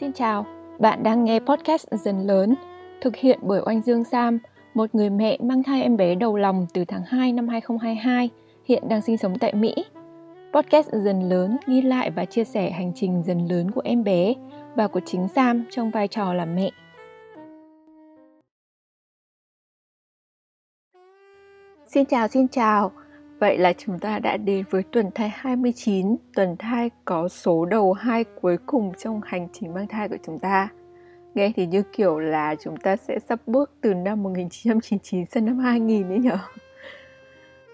Xin chào, bạn đang nghe podcast Dần Lớn, thực hiện bởi Oanh Dương Sam, một người mẹ mang thai em bé đầu lòng từ tháng 2 năm 2022, hiện đang sinh sống tại Mỹ. Podcast Dần Lớn ghi lại và chia sẻ hành trình dần lớn của em bé và của chính Sam trong vai trò là mẹ. Xin chào, xin chào. Vậy là chúng ta đã đến với tuần thai 29, tuần thai có số đầu hai cuối cùng trong hành trình mang thai của chúng ta. Nghe thì như kiểu là chúng ta sẽ sắp bước từ năm 1999 sang năm 2000 ấy nhở.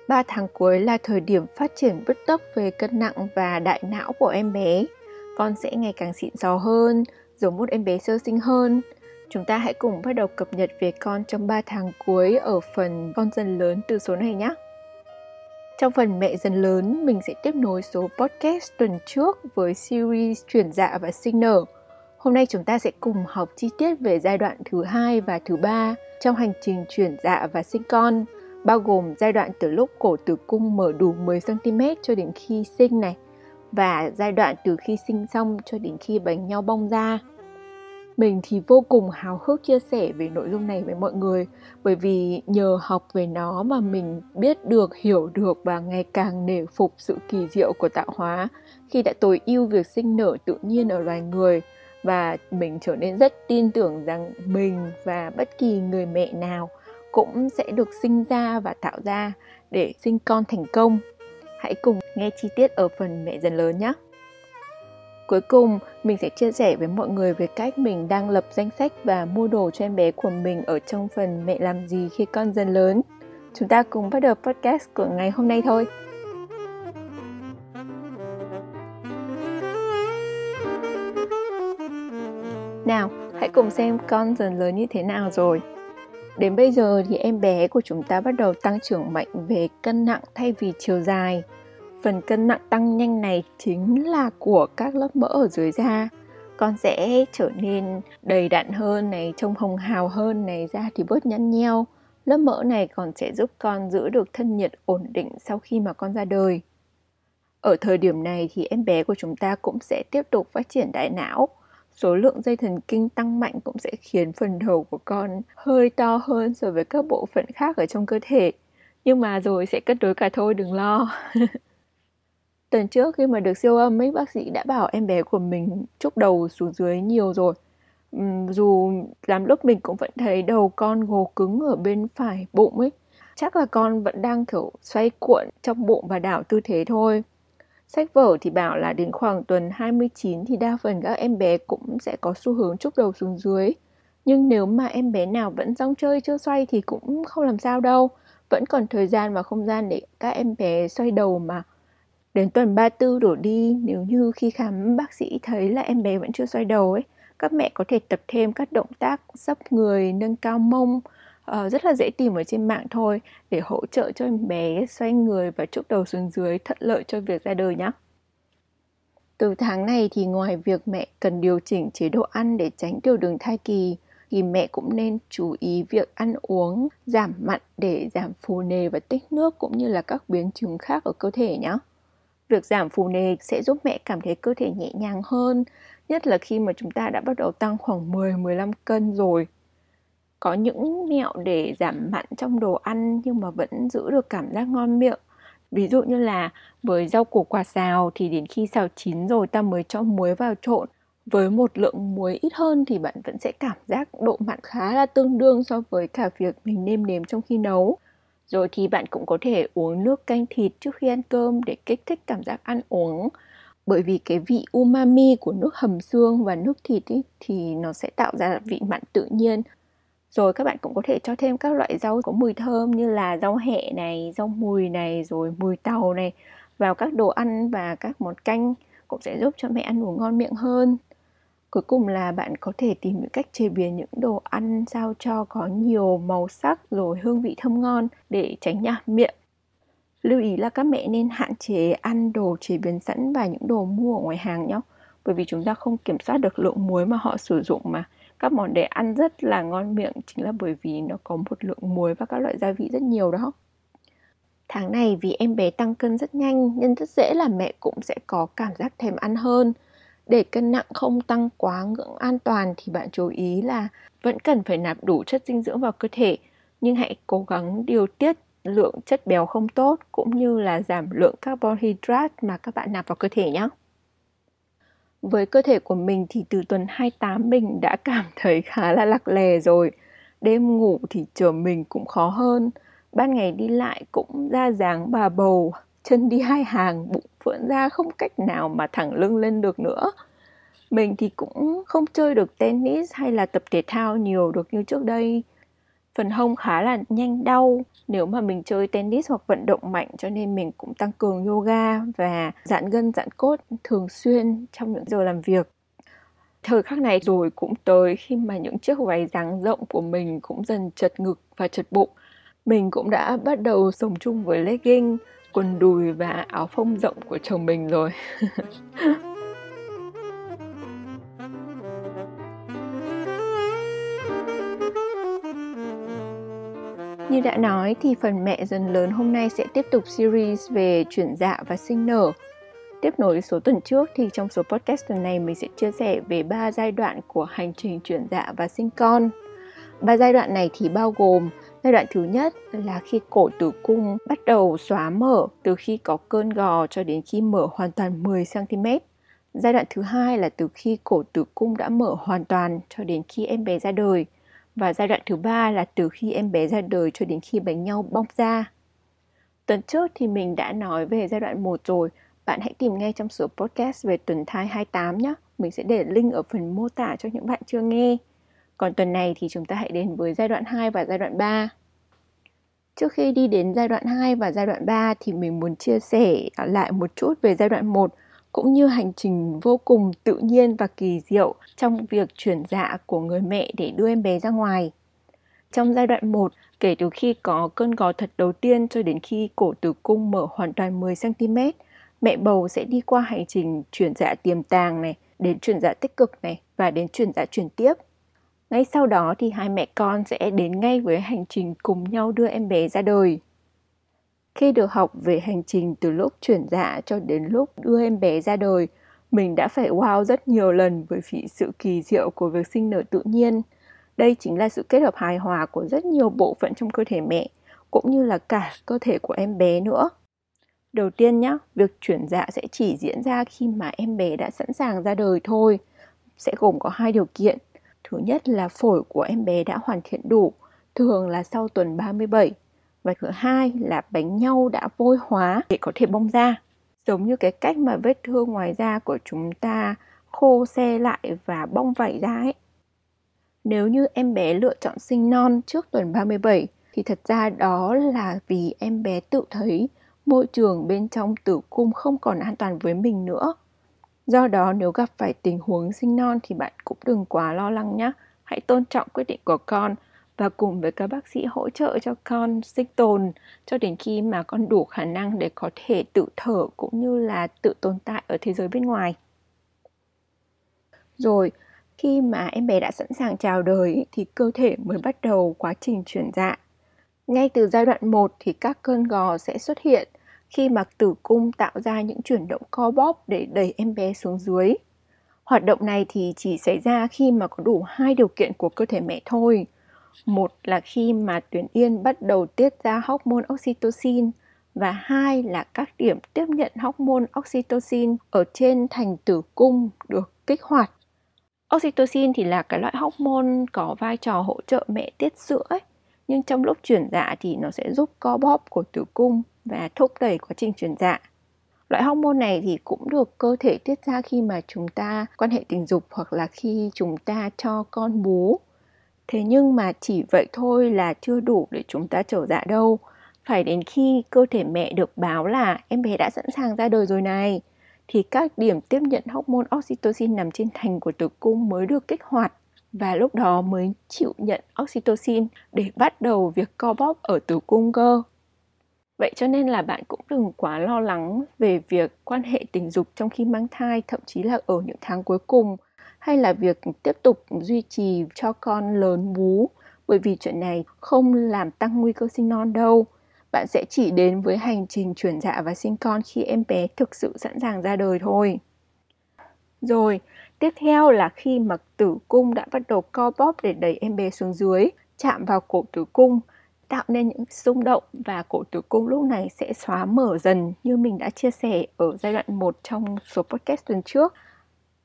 3 tháng cuối là thời điểm phát triển bứt tốc về cân nặng và đại não của em bé. Con sẽ ngày càng xịn sò hơn, giống một em bé sơ sinh hơn. Chúng ta hãy cùng bắt đầu cập nhật về con trong 3 tháng cuối ở phần con dần lớn từ số này nhé. Trong phần mẹ dần lớn, mình sẽ tiếp nối số podcast tuần trước với series chuyển dạ và sinh nở. Hôm nay chúng ta sẽ cùng học chi tiết về giai đoạn thứ hai và thứ ba trong hành trình chuyển dạ và sinh con, bao gồm giai đoạn từ lúc cổ tử cung mở đủ 10 cm cho đến khi sinh này và giai đoạn từ khi sinh xong cho đến khi bánh nhau bong ra. Mình thì vô cùng hào hức chia sẻ về nội dung này với mọi người bởi vì nhờ học về nó mà mình biết được, hiểu được và ngày càng nể phục sự kỳ diệu của tạo hóa khi đã tối ưu việc sinh nở tự nhiên ở loài người và mình trở nên rất tin tưởng rằng mình và bất kỳ người mẹ nào cũng sẽ được sinh ra và tạo ra để sinh con thành công. Hãy cùng nghe chi tiết ở phần mẹ dần lớn nhé. Cuối cùng, mình sẽ chia sẻ với mọi người về cách mình đang lập danh sách và mua đồ cho em bé của mình ở trong phần mẹ làm gì khi con dần lớn. Chúng ta cùng bắt đầu podcast của ngày hôm nay thôi. Nào, hãy cùng xem con dần lớn như thế nào rồi. Đến bây giờ thì em bé của chúng ta bắt đầu tăng trưởng mạnh về cân nặng thay vì chiều dài phần cân nặng tăng nhanh này chính là của các lớp mỡ ở dưới da. Con sẽ trở nên đầy đặn hơn này, trông hồng hào hơn này, da thì bớt nhăn nheo. Lớp mỡ này còn sẽ giúp con giữ được thân nhiệt ổn định sau khi mà con ra đời. Ở thời điểm này thì em bé của chúng ta cũng sẽ tiếp tục phát triển đại não. Số lượng dây thần kinh tăng mạnh cũng sẽ khiến phần đầu của con hơi to hơn so với các bộ phận khác ở trong cơ thể. Nhưng mà rồi sẽ cân đối cả thôi, đừng lo. Tuần trước khi mà được siêu âm ấy, bác sĩ đã bảo em bé của mình chúc đầu xuống dưới nhiều rồi. Uhm, dù làm lúc mình cũng vẫn thấy đầu con gồ cứng ở bên phải bụng ấy. Chắc là con vẫn đang kiểu xoay cuộn trong bụng và đảo tư thế thôi. Sách vở thì bảo là đến khoảng tuần 29 thì đa phần các em bé cũng sẽ có xu hướng chúc đầu xuống dưới. Nhưng nếu mà em bé nào vẫn rong chơi chưa xoay thì cũng không làm sao đâu. Vẫn còn thời gian và không gian để các em bé xoay đầu mà Đến tuần 34 đổ đi, nếu như khi khám bác sĩ thấy là em bé vẫn chưa xoay đầu ấy, các mẹ có thể tập thêm các động tác sấp người, nâng cao mông, uh, rất là dễ tìm ở trên mạng thôi để hỗ trợ cho em bé xoay người và trúc đầu xuống dưới thuận lợi cho việc ra đời nhé. Từ tháng này thì ngoài việc mẹ cần điều chỉnh chế độ ăn để tránh tiểu đường thai kỳ, thì mẹ cũng nên chú ý việc ăn uống, giảm mặn để giảm phù nề và tích nước cũng như là các biến chứng khác ở cơ thể nhé. Việc giảm phù nề sẽ giúp mẹ cảm thấy cơ thể nhẹ nhàng hơn, nhất là khi mà chúng ta đã bắt đầu tăng khoảng 10-15 cân rồi. Có những mẹo để giảm mặn trong đồ ăn nhưng mà vẫn giữ được cảm giác ngon miệng. Ví dụ như là với rau củ quả xào thì đến khi xào chín rồi ta mới cho muối vào trộn. Với một lượng muối ít hơn thì bạn vẫn sẽ cảm giác độ mặn khá là tương đương so với cả việc mình nêm nếm trong khi nấu. Rồi thì bạn cũng có thể uống nước canh thịt trước khi ăn cơm để kích thích cảm giác ăn uống. Bởi vì cái vị umami của nước hầm xương và nước thịt ý, thì nó sẽ tạo ra vị mặn tự nhiên. Rồi các bạn cũng có thể cho thêm các loại rau có mùi thơm như là rau hẹ này, rau mùi này, rồi mùi tàu này vào các đồ ăn và các món canh cũng sẽ giúp cho mẹ ăn uống ngon miệng hơn cuối cùng là bạn có thể tìm những cách chế biến những đồ ăn sao cho có nhiều màu sắc rồi hương vị thơm ngon để tránh nhạt miệng. Lưu ý là các mẹ nên hạn chế ăn đồ chế biến sẵn và những đồ mua ở ngoài hàng nhé. Bởi vì chúng ta không kiểm soát được lượng muối mà họ sử dụng mà. Các món để ăn rất là ngon miệng chính là bởi vì nó có một lượng muối và các loại gia vị rất nhiều đó. Tháng này vì em bé tăng cân rất nhanh nên rất dễ là mẹ cũng sẽ có cảm giác thèm ăn hơn. Để cân nặng không tăng quá ngưỡng an toàn thì bạn chú ý là vẫn cần phải nạp đủ chất dinh dưỡng vào cơ thể, nhưng hãy cố gắng điều tiết lượng chất béo không tốt cũng như là giảm lượng carbon hydrate mà các bạn nạp vào cơ thể nhé. Với cơ thể của mình thì từ tuần 28 mình đã cảm thấy khá là lặc lè rồi. Đêm ngủ thì chờ mình cũng khó hơn. Ban ngày đi lại cũng ra dáng bà bầu, chân đi hai hàng, bụng phượng ra không cách nào mà thẳng lưng lên được nữa. Mình thì cũng không chơi được tennis hay là tập thể thao nhiều được như trước đây. Phần hông khá là nhanh đau nếu mà mình chơi tennis hoặc vận động mạnh cho nên mình cũng tăng cường yoga và giãn gân giãn cốt thường xuyên trong những giờ làm việc. Thời khắc này rồi cũng tới khi mà những chiếc váy dáng rộng của mình cũng dần chật ngực và chật bụng. Mình cũng đã bắt đầu sống chung với legging quần đùi và áo phông rộng của chồng mình rồi Như đã nói thì phần mẹ dần lớn hôm nay sẽ tiếp tục series về chuyển dạ và sinh nở. Tiếp nối số tuần trước thì trong số podcast tuần này mình sẽ chia sẻ về ba giai đoạn của hành trình chuyển dạ và sinh con. Ba giai đoạn này thì bao gồm giai đoạn thứ nhất là khi cổ tử cung bắt đầu xóa mở từ khi có cơn gò cho đến khi mở hoàn toàn 10 cm. Giai đoạn thứ hai là từ khi cổ tử cung đã mở hoàn toàn cho đến khi em bé ra đời – và giai đoạn thứ ba là từ khi em bé ra đời cho đến khi bánh nhau bong ra. Tuần trước thì mình đã nói về giai đoạn 1 rồi, bạn hãy tìm nghe trong số podcast về tuần thai 28 nhé. Mình sẽ để link ở phần mô tả cho những bạn chưa nghe. Còn tuần này thì chúng ta hãy đến với giai đoạn 2 và giai đoạn 3. Trước khi đi đến giai đoạn 2 và giai đoạn 3 thì mình muốn chia sẻ lại một chút về giai đoạn 1 cũng như hành trình vô cùng tự nhiên và kỳ diệu trong việc chuyển dạ của người mẹ để đưa em bé ra ngoài. Trong giai đoạn 1, kể từ khi có cơn gò thật đầu tiên cho đến khi cổ tử cung mở hoàn toàn 10 cm, mẹ bầu sẽ đi qua hành trình chuyển dạ tiềm tàng này, đến chuyển dạ tích cực này và đến chuyển dạ chuyển tiếp. Ngay sau đó thì hai mẹ con sẽ đến ngay với hành trình cùng nhau đưa em bé ra đời. Khi được học về hành trình từ lúc chuyển dạ cho đến lúc đưa em bé ra đời, mình đã phải wow rất nhiều lần bởi vì sự kỳ diệu của việc sinh nở tự nhiên. Đây chính là sự kết hợp hài hòa của rất nhiều bộ phận trong cơ thể mẹ, cũng như là cả cơ thể của em bé nữa. Đầu tiên nhé, việc chuyển dạ sẽ chỉ diễn ra khi mà em bé đã sẵn sàng ra đời thôi. Sẽ gồm có hai điều kiện. Thứ nhất là phổi của em bé đã hoàn thiện đủ, thường là sau tuần 37 và thứ hai là bánh nhau đã vôi hóa để có thể bong ra giống như cái cách mà vết thương ngoài da của chúng ta khô xe lại và bong vảy ra ấy. Nếu như em bé lựa chọn sinh non trước tuần 37 thì thật ra đó là vì em bé tự thấy môi trường bên trong tử cung không còn an toàn với mình nữa. Do đó nếu gặp phải tình huống sinh non thì bạn cũng đừng quá lo lắng nhé. Hãy tôn trọng quyết định của con và cùng với các bác sĩ hỗ trợ cho con sinh tồn cho đến khi mà con đủ khả năng để có thể tự thở cũng như là tự tồn tại ở thế giới bên ngoài. Rồi, khi mà em bé đã sẵn sàng chào đời thì cơ thể mới bắt đầu quá trình chuyển dạ. Ngay từ giai đoạn 1 thì các cơn gò sẽ xuất hiện khi mà tử cung tạo ra những chuyển động co bóp để đẩy em bé xuống dưới. Hoạt động này thì chỉ xảy ra khi mà có đủ hai điều kiện của cơ thể mẹ thôi – một là khi mà tuyến yên bắt đầu tiết ra hormone oxytocin và hai là các điểm tiếp nhận hormone oxytocin ở trên thành tử cung được kích hoạt. Oxytocin thì là cái loại hormone có vai trò hỗ trợ mẹ tiết sữa ấy. Nhưng trong lúc chuyển dạ thì nó sẽ giúp co bóp của tử cung và thúc đẩy quá trình chuyển dạ. Loại hormone này thì cũng được cơ thể tiết ra khi mà chúng ta quan hệ tình dục hoặc là khi chúng ta cho con bú Thế nhưng mà chỉ vậy thôi là chưa đủ để chúng ta trở dạ đâu. Phải đến khi cơ thể mẹ được báo là em bé đã sẵn sàng ra đời rồi này, thì các điểm tiếp nhận hormone oxytocin nằm trên thành của tử cung mới được kích hoạt và lúc đó mới chịu nhận oxytocin để bắt đầu việc co bóp ở tử cung cơ. Vậy cho nên là bạn cũng đừng quá lo lắng về việc quan hệ tình dục trong khi mang thai, thậm chí là ở những tháng cuối cùng hay là việc tiếp tục duy trì cho con lớn bú. Bởi vì chuyện này không làm tăng nguy cơ sinh non đâu. Bạn sẽ chỉ đến với hành trình chuyển dạ và sinh con khi em bé thực sự sẵn sàng ra đời thôi. Rồi, tiếp theo là khi mà tử cung đã bắt đầu co bóp để đẩy em bé xuống dưới, chạm vào cổ tử cung, tạo nên những xung động và cổ tử cung lúc này sẽ xóa mở dần như mình đã chia sẻ ở giai đoạn 1 trong số podcast tuần trước.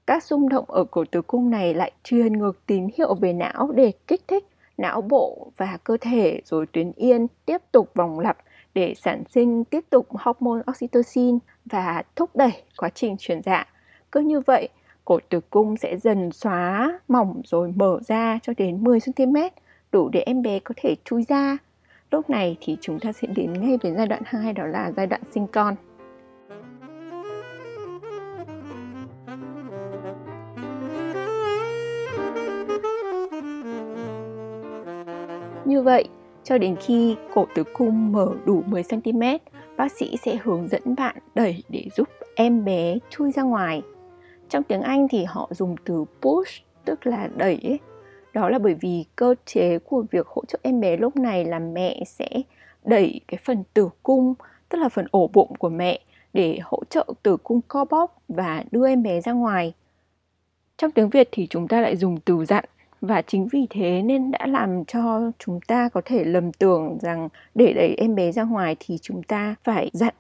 Các xung động ở cổ tử cung này lại truyền ngược tín hiệu về não để kích thích não bộ và cơ thể rồi tuyến yên tiếp tục vòng lặp để sản sinh tiếp tục hormone oxytocin và thúc đẩy quá trình chuyển dạ. Cứ như vậy, cổ tử cung sẽ dần xóa mỏng rồi mở ra cho đến 10 cm, đủ để em bé có thể chui ra. Lúc này thì chúng ta sẽ đến ngay với giai đoạn 2 đó là giai đoạn sinh con. Như vậy, cho đến khi cổ tử cung mở đủ 10cm, bác sĩ sẽ hướng dẫn bạn đẩy để giúp em bé chui ra ngoài. Trong tiếng Anh thì họ dùng từ push, tức là đẩy ấy. Đó là bởi vì cơ chế của việc hỗ trợ em bé lúc này là mẹ sẽ đẩy cái phần tử cung, tức là phần ổ bụng của mẹ để hỗ trợ tử cung co bóp và đưa em bé ra ngoài. Trong tiếng Việt thì chúng ta lại dùng từ dặn và chính vì thế nên đã làm cho chúng ta có thể lầm tưởng rằng để đẩy em bé ra ngoài thì chúng ta phải dặn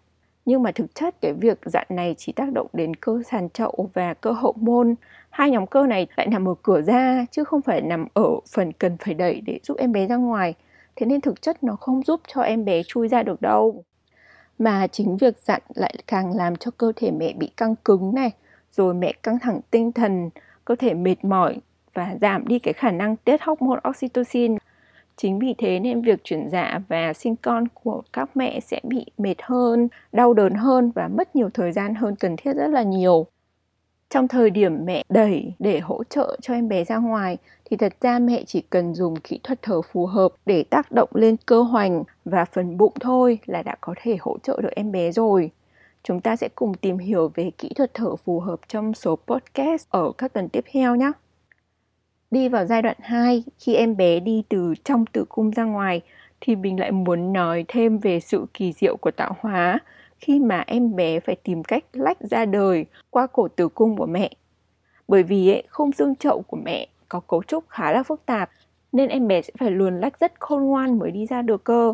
nhưng mà thực chất cái việc dặn này chỉ tác động đến cơ sàn chậu và cơ hậu môn hai nhóm cơ này lại nằm ở cửa ra chứ không phải nằm ở phần cần phải đẩy để giúp em bé ra ngoài thế nên thực chất nó không giúp cho em bé chui ra được đâu mà chính việc dặn lại càng làm cho cơ thể mẹ bị căng cứng này rồi mẹ căng thẳng tinh thần cơ thể mệt mỏi và giảm đi cái khả năng tiết hormone oxytocin. Chính vì thế nên việc chuyển dạ và sinh con của các mẹ sẽ bị mệt hơn, đau đớn hơn và mất nhiều thời gian hơn cần thiết rất là nhiều. Trong thời điểm mẹ đẩy để hỗ trợ cho em bé ra ngoài thì thật ra mẹ chỉ cần dùng kỹ thuật thở phù hợp để tác động lên cơ hoành và phần bụng thôi là đã có thể hỗ trợ được em bé rồi. Chúng ta sẽ cùng tìm hiểu về kỹ thuật thở phù hợp trong số podcast ở các tuần tiếp theo nhé. Đi vào giai đoạn 2, khi em bé đi từ trong tử cung ra ngoài, thì mình lại muốn nói thêm về sự kỳ diệu của tạo hóa khi mà em bé phải tìm cách lách ra đời qua cổ tử cung của mẹ. Bởi vì ấy, khung xương chậu của mẹ có cấu trúc khá là phức tạp nên em bé sẽ phải luồn lách rất khôn ngoan mới đi ra được cơ.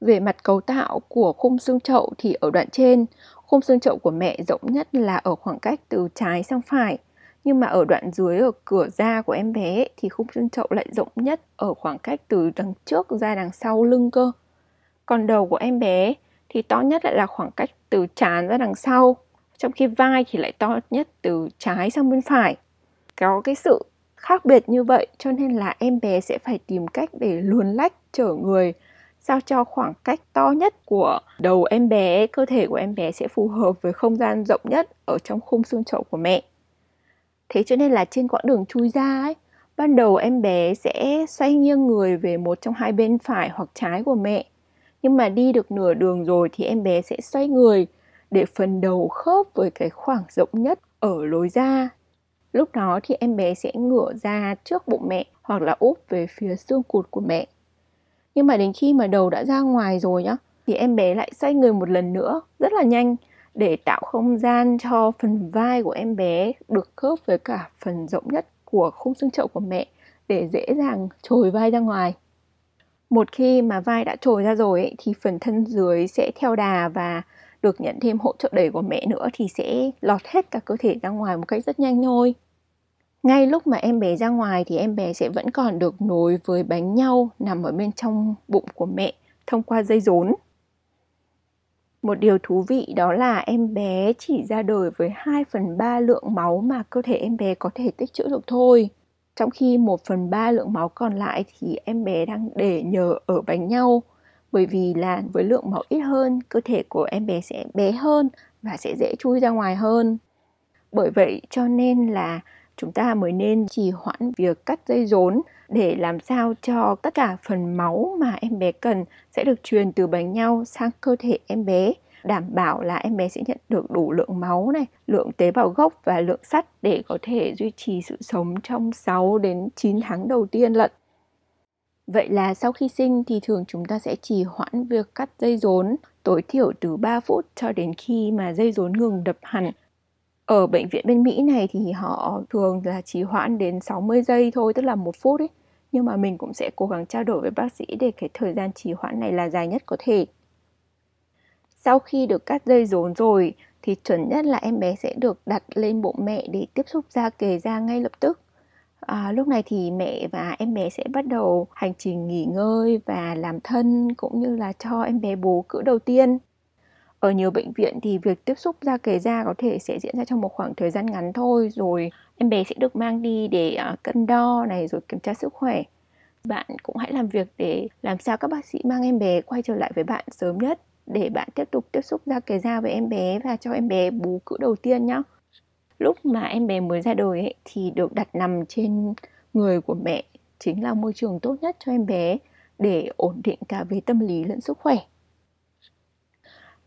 Về mặt cấu tạo của khung xương chậu thì ở đoạn trên, khung xương chậu của mẹ rộng nhất là ở khoảng cách từ trái sang phải, nhưng mà ở đoạn dưới ở cửa da của em bé thì khung xương chậu lại rộng nhất ở khoảng cách từ đằng trước ra đằng sau lưng cơ. Còn đầu của em bé thì to nhất lại là khoảng cách từ trán ra đằng sau, trong khi vai thì lại to nhất từ trái sang bên phải. Có cái sự khác biệt như vậy cho nên là em bé sẽ phải tìm cách để luồn lách chở người sao cho khoảng cách to nhất của đầu em bé, cơ thể của em bé sẽ phù hợp với không gian rộng nhất ở trong khung xương chậu của mẹ. Thế cho nên là trên quãng đường chui ra ấy, ban đầu em bé sẽ xoay nghiêng người về một trong hai bên phải hoặc trái của mẹ. Nhưng mà đi được nửa đường rồi thì em bé sẽ xoay người để phần đầu khớp với cái khoảng rộng nhất ở lối ra. Lúc đó thì em bé sẽ ngửa ra trước bụng mẹ hoặc là úp về phía xương cụt của mẹ. Nhưng mà đến khi mà đầu đã ra ngoài rồi nhá, thì em bé lại xoay người một lần nữa rất là nhanh để tạo không gian cho phần vai của em bé được khớp với cả phần rộng nhất của khung xương chậu của mẹ để dễ dàng trồi vai ra ngoài. Một khi mà vai đã trồi ra rồi ấy, thì phần thân dưới sẽ theo đà và được nhận thêm hỗ trợ đẩy của mẹ nữa thì sẽ lọt hết cả cơ thể ra ngoài một cách rất nhanh thôi. Ngay lúc mà em bé ra ngoài thì em bé sẽ vẫn còn được nối với bánh nhau nằm ở bên trong bụng của mẹ thông qua dây rốn một điều thú vị đó là em bé chỉ ra đời với 2 phần 3 lượng máu mà cơ thể em bé có thể tích trữ được thôi. Trong khi 1 phần 3 lượng máu còn lại thì em bé đang để nhờ ở bánh nhau. Bởi vì là với lượng máu ít hơn, cơ thể của em bé sẽ bé hơn và sẽ dễ chui ra ngoài hơn. Bởi vậy cho nên là chúng ta mới nên trì hoãn việc cắt dây rốn để làm sao cho tất cả phần máu mà em bé cần sẽ được truyền từ bánh nhau sang cơ thể em bé đảm bảo là em bé sẽ nhận được đủ lượng máu này, lượng tế bào gốc và lượng sắt để có thể duy trì sự sống trong 6 đến 9 tháng đầu tiên lận. Vậy là sau khi sinh thì thường chúng ta sẽ trì hoãn việc cắt dây rốn tối thiểu từ 3 phút cho đến khi mà dây rốn ngừng đập hẳn ở bệnh viện bên Mỹ này thì họ thường là trì hoãn đến 60 giây thôi, tức là một phút ấy. Nhưng mà mình cũng sẽ cố gắng trao đổi với bác sĩ để cái thời gian trì hoãn này là dài nhất có thể. Sau khi được cắt dây rốn rồi thì chuẩn nhất là em bé sẽ được đặt lên bụng mẹ để tiếp xúc da kề da ngay lập tức. À, lúc này thì mẹ và em bé sẽ bắt đầu hành trình nghỉ ngơi và làm thân cũng như là cho em bé bú cữ đầu tiên. Ở nhiều bệnh viện thì việc tiếp xúc da kề da có thể sẽ diễn ra trong một khoảng thời gian ngắn thôi rồi em bé sẽ được mang đi để à, cân đo này rồi kiểm tra sức khỏe. Bạn cũng hãy làm việc để làm sao các bác sĩ mang em bé quay trở lại với bạn sớm nhất để bạn tiếp tục tiếp xúc ra cái da với em bé và cho em bé bú cữ đầu tiên nhá. lúc mà em bé mới ra đời ấy, thì được đặt nằm trên người của mẹ chính là môi trường tốt nhất cho em bé để ổn định cả về tâm lý lẫn sức khỏe.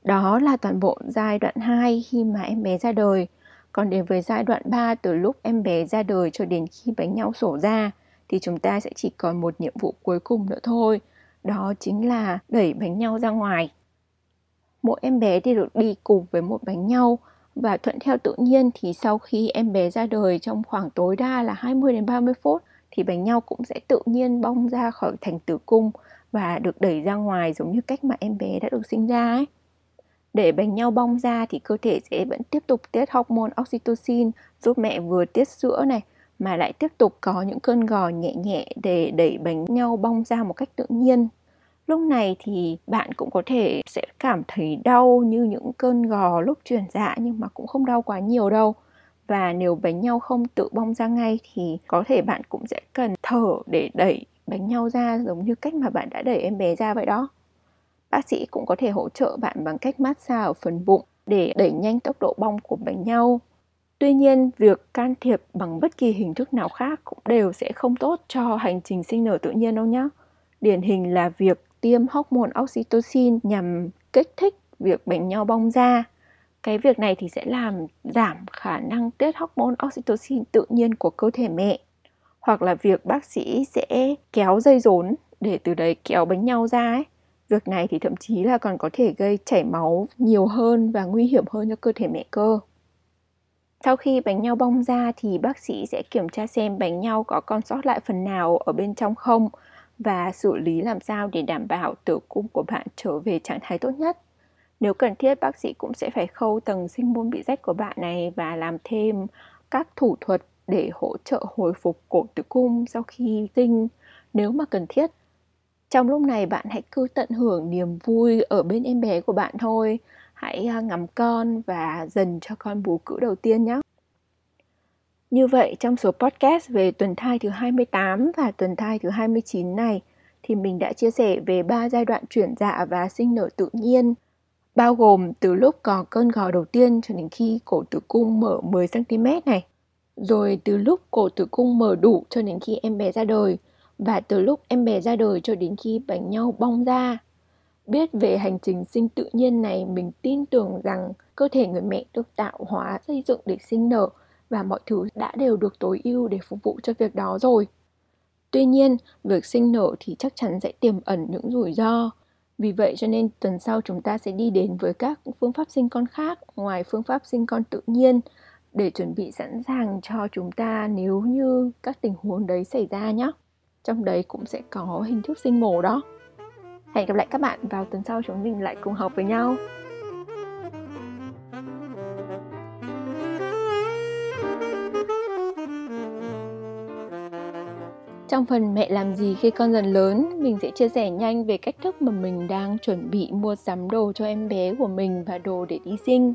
Đó là toàn bộ giai đoạn 2 khi mà em bé ra đời. Còn đến với giai đoạn 3 từ lúc em bé ra đời cho đến khi bánh nhau sổ ra thì chúng ta sẽ chỉ còn một nhiệm vụ cuối cùng nữa thôi. Đó chính là đẩy bánh nhau ra ngoài. Mỗi em bé thì được đi cùng với một bánh nhau và thuận theo tự nhiên thì sau khi em bé ra đời trong khoảng tối đa là 20 đến 30 phút thì bánh nhau cũng sẽ tự nhiên bong ra khỏi thành tử cung và được đẩy ra ngoài giống như cách mà em bé đã được sinh ra ấy. Để bánh nhau bong ra thì cơ thể sẽ vẫn tiếp tục tiết hormone oxytocin giúp mẹ vừa tiết sữa này, mà lại tiếp tục có những cơn gò nhẹ nhẹ để đẩy bánh nhau bong ra một cách tự nhiên lúc này thì bạn cũng có thể sẽ cảm thấy đau như những cơn gò lúc chuyển dạ nhưng mà cũng không đau quá nhiều đâu. Và nếu bánh nhau không tự bong ra ngay thì có thể bạn cũng sẽ cần thở để đẩy bánh nhau ra giống như cách mà bạn đã đẩy em bé ra vậy đó. Bác sĩ cũng có thể hỗ trợ bạn bằng cách massage ở phần bụng để đẩy nhanh tốc độ bong của bánh nhau. Tuy nhiên, việc can thiệp bằng bất kỳ hình thức nào khác cũng đều sẽ không tốt cho hành trình sinh nở tự nhiên đâu nhé điển hình là việc tiêm hormone oxytocin nhằm kích thích việc bệnh nhau bong ra. Cái việc này thì sẽ làm giảm khả năng tiết hormone oxytocin tự nhiên của cơ thể mẹ. Hoặc là việc bác sĩ sẽ kéo dây rốn để từ đấy kéo bánh nhau ra ấy. Việc này thì thậm chí là còn có thể gây chảy máu nhiều hơn và nguy hiểm hơn cho cơ thể mẹ cơ. Sau khi bánh nhau bong ra thì bác sĩ sẽ kiểm tra xem bánh nhau có còn sót lại phần nào ở bên trong không và xử lý làm sao để đảm bảo tử cung của bạn trở về trạng thái tốt nhất. Nếu cần thiết, bác sĩ cũng sẽ phải khâu tầng sinh môn bị rách của bạn này và làm thêm các thủ thuật để hỗ trợ hồi phục cổ tử cung sau khi sinh nếu mà cần thiết. Trong lúc này bạn hãy cứ tận hưởng niềm vui ở bên em bé của bạn thôi. Hãy à, ngắm con và dần cho con bú cữ đầu tiên nhé. Như vậy trong số podcast về tuần thai thứ 28 và tuần thai thứ 29 này thì mình đã chia sẻ về ba giai đoạn chuyển dạ và sinh nở tự nhiên bao gồm từ lúc có cơn gò đầu tiên cho đến khi cổ tử cung mở 10 cm này. Rồi từ lúc cổ tử cung mở đủ cho đến khi em bé ra đời và từ lúc em bé ra đời cho đến khi bánh nhau bong ra. Biết về hành trình sinh tự nhiên này, mình tin tưởng rằng cơ thể người mẹ được tạo hóa xây dựng để sinh nở và mọi thứ đã đều được tối ưu để phục vụ cho việc đó rồi. Tuy nhiên, việc sinh nở thì chắc chắn sẽ tiềm ẩn những rủi ro. Vì vậy cho nên tuần sau chúng ta sẽ đi đến với các phương pháp sinh con khác ngoài phương pháp sinh con tự nhiên để chuẩn bị sẵn sàng cho chúng ta nếu như các tình huống đấy xảy ra nhé. Trong đấy cũng sẽ có hình thức sinh mổ đó. Hẹn gặp lại các bạn vào tuần sau chúng mình lại cùng học với nhau. Trong phần mẹ làm gì khi con dần lớn, mình sẽ chia sẻ nhanh về cách thức mà mình đang chuẩn bị mua sắm đồ cho em bé của mình và đồ để đi sinh.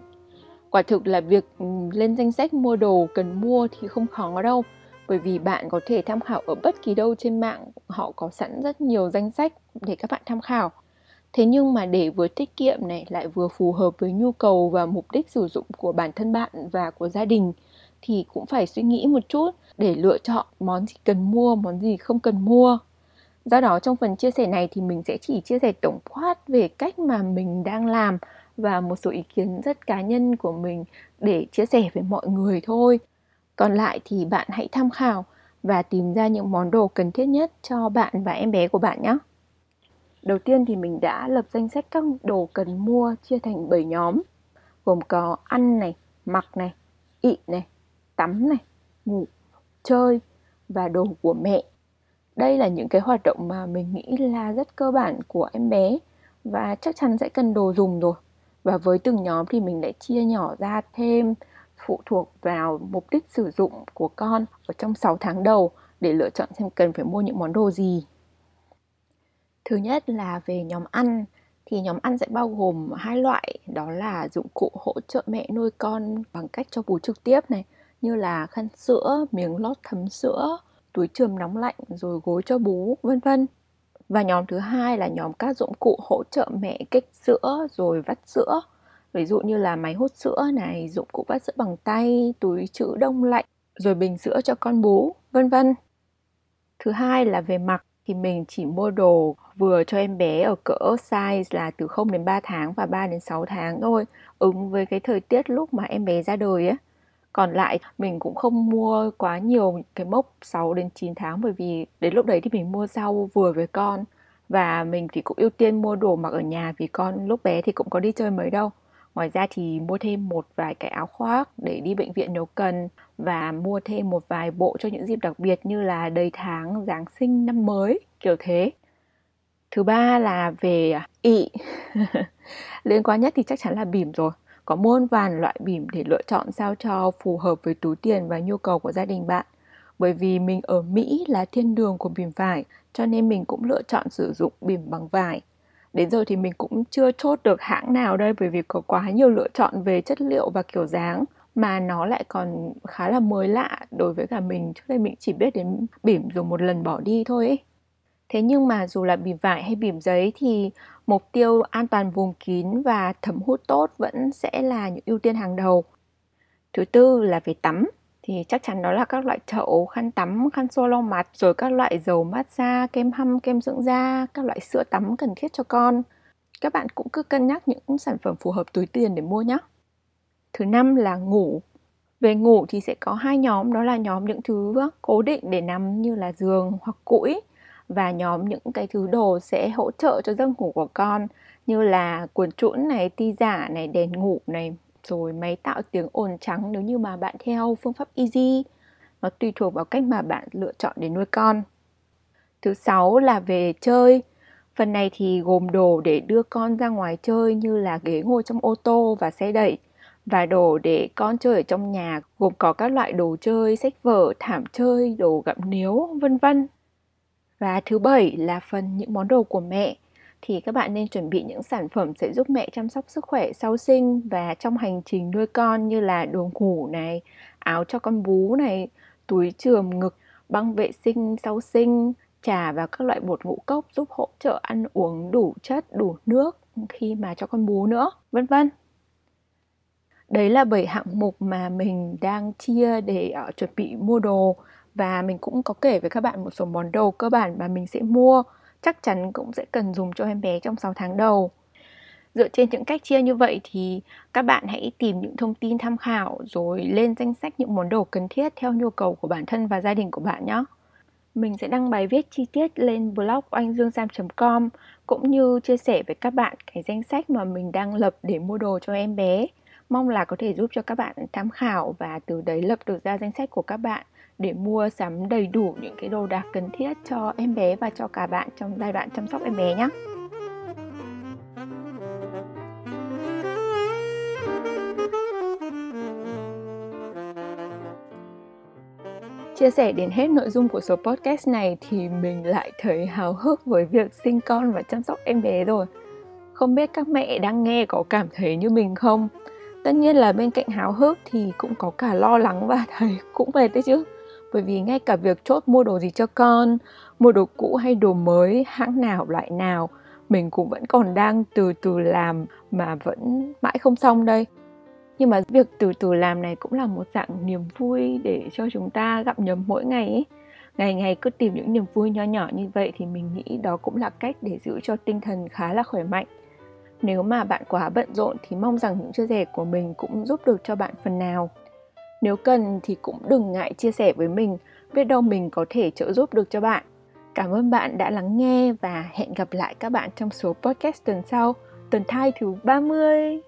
Quả thực là việc ừ, lên danh sách mua đồ cần mua thì không khó đâu, bởi vì bạn có thể tham khảo ở bất kỳ đâu trên mạng, họ có sẵn rất nhiều danh sách để các bạn tham khảo. Thế nhưng mà để vừa tiết kiệm này lại vừa phù hợp với nhu cầu và mục đích sử dụng của bản thân bạn và của gia đình thì cũng phải suy nghĩ một chút để lựa chọn món gì cần mua, món gì không cần mua. Do đó trong phần chia sẻ này thì mình sẽ chỉ chia sẻ tổng quát về cách mà mình đang làm và một số ý kiến rất cá nhân của mình để chia sẻ với mọi người thôi. Còn lại thì bạn hãy tham khảo và tìm ra những món đồ cần thiết nhất cho bạn và em bé của bạn nhé. Đầu tiên thì mình đã lập danh sách các đồ cần mua chia thành 7 nhóm gồm có ăn này, mặc này, ị này, tắm này, ngủ, chơi và đồ của mẹ. Đây là những cái hoạt động mà mình nghĩ là rất cơ bản của em bé và chắc chắn sẽ cần đồ dùng rồi. Và với từng nhóm thì mình lại chia nhỏ ra thêm phụ thuộc vào mục đích sử dụng của con ở trong 6 tháng đầu để lựa chọn xem cần phải mua những món đồ gì. Thứ nhất là về nhóm ăn thì nhóm ăn sẽ bao gồm hai loại đó là dụng cụ hỗ trợ mẹ nuôi con bằng cách cho bú trực tiếp này như là khăn sữa, miếng lót thấm sữa, túi trường nóng lạnh rồi gối cho bú vân vân. Và nhóm thứ hai là nhóm các dụng cụ hỗ trợ mẹ kích sữa rồi vắt sữa. Ví dụ như là máy hút sữa này, dụng cụ vắt sữa bằng tay, túi trữ đông lạnh, rồi bình sữa cho con bú, vân vân. Thứ hai là về mặc thì mình chỉ mua đồ vừa cho em bé ở cỡ size là từ 0 đến 3 tháng và 3 đến 6 tháng thôi, ứng với cái thời tiết lúc mà em bé ra đời ấy. Còn lại mình cũng không mua quá nhiều cái mốc 6 đến 9 tháng bởi vì đến lúc đấy thì mình mua rau vừa với con và mình thì cũng ưu tiên mua đồ mặc ở nhà vì con lúc bé thì cũng có đi chơi mấy đâu. Ngoài ra thì mua thêm một vài cái áo khoác để đi bệnh viện nếu cần và mua thêm một vài bộ cho những dịp đặc biệt như là đầy tháng, Giáng sinh, năm mới, kiểu thế. Thứ ba là về à, ị. Liên quan nhất thì chắc chắn là bỉm rồi. Có muôn vàn loại bỉm để lựa chọn sao cho phù hợp với túi tiền và nhu cầu của gia đình bạn. Bởi vì mình ở Mỹ là thiên đường của bỉm vải, cho nên mình cũng lựa chọn sử dụng bỉm bằng vải. Đến giờ thì mình cũng chưa chốt được hãng nào đây bởi vì có quá nhiều lựa chọn về chất liệu và kiểu dáng mà nó lại còn khá là mới lạ đối với cả mình trước đây mình chỉ biết đến bỉm dùng một lần bỏ đi thôi ấy. Thế nhưng mà dù là bìm vải hay bìm giấy thì mục tiêu an toàn vùng kín và thấm hút tốt vẫn sẽ là những ưu tiên hàng đầu. Thứ tư là về tắm thì chắc chắn đó là các loại chậu, khăn tắm, khăn xô lau mặt, rồi các loại dầu massage, kem hâm, kem dưỡng da, các loại sữa tắm cần thiết cho con. Các bạn cũng cứ cân nhắc những sản phẩm phù hợp túi tiền để mua nhé. Thứ năm là ngủ. Về ngủ thì sẽ có hai nhóm, đó là nhóm những thứ cố định để nằm như là giường hoặc cũi và nhóm những cái thứ đồ sẽ hỗ trợ cho giấc ngủ của con như là cuốn trũn này, ti giả này, đèn ngủ này, rồi máy tạo tiếng ồn trắng nếu như mà bạn theo phương pháp easy. Nó tùy thuộc vào cách mà bạn lựa chọn để nuôi con. Thứ sáu là về chơi. Phần này thì gồm đồ để đưa con ra ngoài chơi như là ghế ngồi trong ô tô và xe đẩy và đồ để con chơi ở trong nhà gồm có các loại đồ chơi, sách vở, thảm chơi, đồ gặm níu, vân vân. Và thứ bảy là phần những món đồ của mẹ thì các bạn nên chuẩn bị những sản phẩm sẽ giúp mẹ chăm sóc sức khỏe sau sinh và trong hành trình nuôi con như là đồ ngủ này, áo cho con bú này, túi trường ngực, băng vệ sinh sau sinh, trà và các loại bột ngũ cốc giúp hỗ trợ ăn uống đủ chất, đủ nước khi mà cho con bú nữa, vân vân. Đấy là bảy hạng mục mà mình đang chia để uh, chuẩn bị mua đồ và mình cũng có kể với các bạn một số món đồ cơ bản mà mình sẽ mua chắc chắn cũng sẽ cần dùng cho em bé trong 6 tháng đầu. Dựa trên những cách chia như vậy thì các bạn hãy tìm những thông tin tham khảo rồi lên danh sách những món đồ cần thiết theo nhu cầu của bản thân và gia đình của bạn nhé. Mình sẽ đăng bài viết chi tiết lên blog oanhdương.com cũng như chia sẻ với các bạn cái danh sách mà mình đang lập để mua đồ cho em bé. Mong là có thể giúp cho các bạn tham khảo và từ đấy lập được ra danh sách của các bạn để mua sắm đầy đủ những cái đồ đạc cần thiết cho em bé và cho cả bạn trong giai đoạn chăm sóc em bé nhé. Chia sẻ đến hết nội dung của số podcast này thì mình lại thấy hào hức với việc sinh con và chăm sóc em bé rồi. Không biết các mẹ đang nghe có cảm thấy như mình không? Tất nhiên là bên cạnh háo hức thì cũng có cả lo lắng và thấy cũng mệt đấy chứ bởi vì ngay cả việc chốt mua đồ gì cho con, mua đồ cũ hay đồ mới, hãng nào loại nào, mình cũng vẫn còn đang từ từ làm mà vẫn mãi không xong đây. Nhưng mà việc từ từ làm này cũng là một dạng niềm vui để cho chúng ta gặp nhầm mỗi ngày ấy. ngày ngày cứ tìm những niềm vui nho nhỏ như vậy thì mình nghĩ đó cũng là cách để giữ cho tinh thần khá là khỏe mạnh. Nếu mà bạn quá bận rộn thì mong rằng những chia sẻ của mình cũng giúp được cho bạn phần nào nếu cần thì cũng đừng ngại chia sẻ với mình, biết đâu mình có thể trợ giúp được cho bạn. Cảm ơn bạn đã lắng nghe và hẹn gặp lại các bạn trong số podcast tuần sau, tuần thai thứ 30.